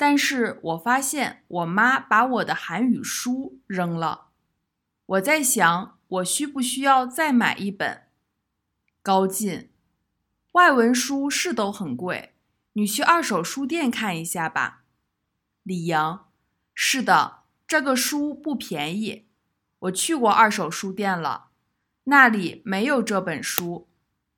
但是我发现我妈把我的韩语书扔了。我在想，我需不需要再买一本？高进，外文书是都很贵，你去二手书店看一下吧。李阳，是的，这个书不便宜，我去过二手书店了，那里没有这本书。